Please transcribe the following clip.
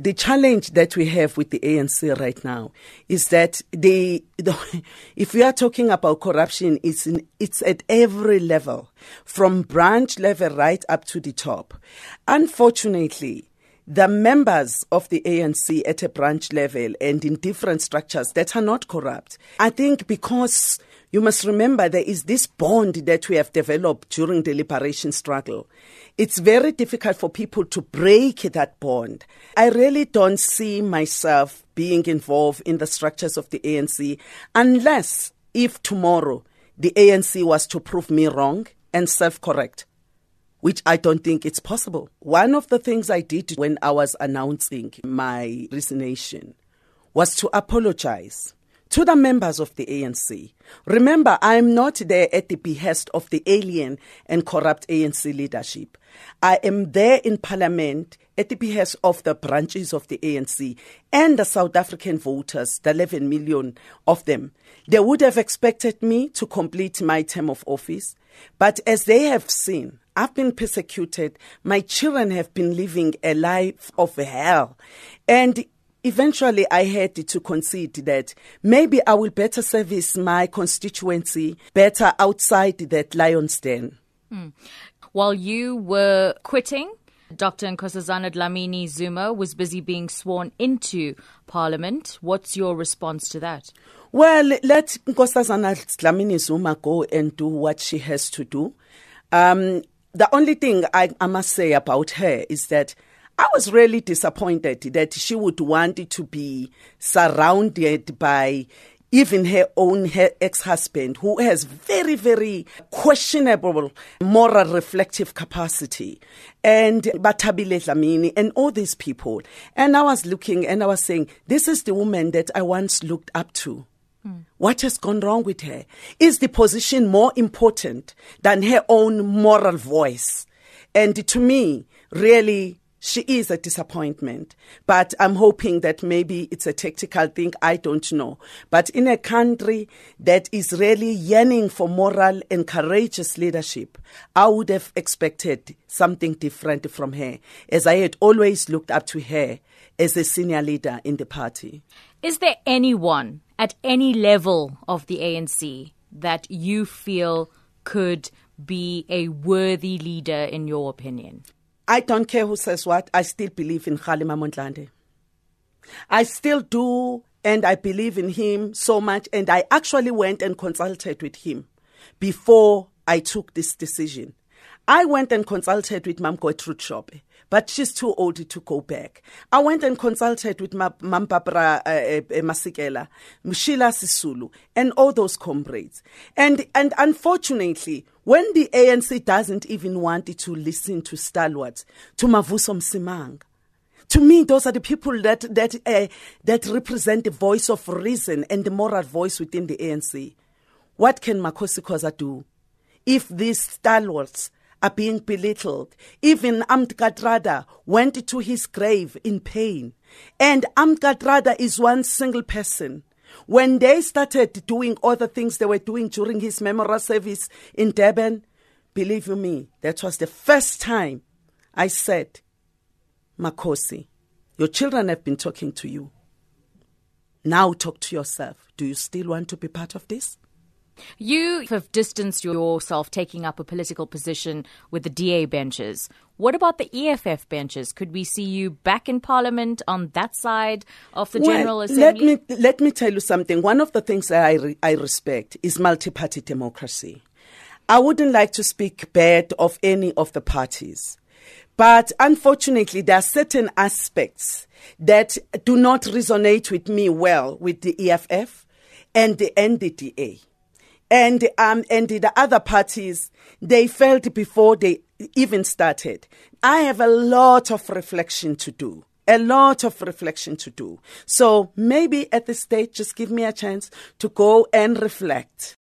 The challenge that we have with the ANC right now is that the, the if we are talking about corruption, it's in, it's at every level, from branch level right up to the top. Unfortunately, the members of the ANC at a branch level and in different structures that are not corrupt. I think because you must remember there is this bond that we have developed during the liberation struggle. It's very difficult for people to break that bond. I really don't see myself being involved in the structures of the ANC unless if tomorrow the ANC was to prove me wrong and self correct which I don't think it's possible. One of the things I did when I was announcing my resignation was to apologize to the members of the ANC. Remember, I'm not there at the behest of the alien and corrupt ANC leadership. I am there in Parliament at the behest of the branches of the ANC and the South African voters, the 11 million of them. They would have expected me to complete my term of office, but as they have seen, I've been persecuted. My children have been living a life of hell. And eventually I had to concede that maybe I will better service my constituency better outside that lion's den. Hmm. While you were quitting, Dr. Nkosazana Dlamini Zuma was busy being sworn into Parliament. What's your response to that? Well, let Nkosazana Dlamini Zuma go and do what she has to do. Um, the only thing I, I must say about her is that I was really disappointed that she would want to be surrounded by even her own ex-husband who has very very questionable moral reflective capacity and Bathabile Dlamini and all these people and I was looking and I was saying this is the woman that I once looked up to Hmm. What has gone wrong with her? Is the position more important than her own moral voice? And to me, really, she is a disappointment. But I'm hoping that maybe it's a tactical thing. I don't know. But in a country that is really yearning for moral and courageous leadership, I would have expected something different from her, as I had always looked up to her as a senior leader in the party. Is there anyone at any level of the ANC that you feel could be a worthy leader in your opinion? I don't care who says what. I still believe in Kgalema Motlanthe. I still do, and I believe in him so much. And I actually went and consulted with him before I took this decision. I went and consulted with Mam Gertrude Shope, but she's too old to go back. I went and consulted with Mam Barbara uh, uh, Masekela, Mshila Sisulu, and all those comrades. And, and unfortunately, when the ANC doesn't even want to listen to stalwarts, to Mavuso Msimang, to me, those are the people that that uh, that represent the voice of reason and the moral voice within the ANC. What can Makhosi Khoza do if these stalwarts are being belittled. Even Ahmed went to his grave in pain. And Ahmed is one single person. When they started doing all the things they were doing during his memorial service in Durban, believe me, that was the first time I said, Makhosi, your children have been talking to you. Now talk to yourself. Do you still want to be part of this? You have distanced yourself taking up a political position with the DA benches. What about the EFF benches? Could we see you back in Parliament on that side of the well, General Assembly? Let me, let me tell you something. One of the things that I, re, I respect is multi party democracy. I wouldn't like to speak bad of any of the parties. But unfortunately, there are certain aspects that do not resonate with me well with the EFF and the NDDA and um and the other parties they failed before they even started. I have a lot of reflection to do a lot of reflection to do. So maybe at this stage just give me a chance to go and reflect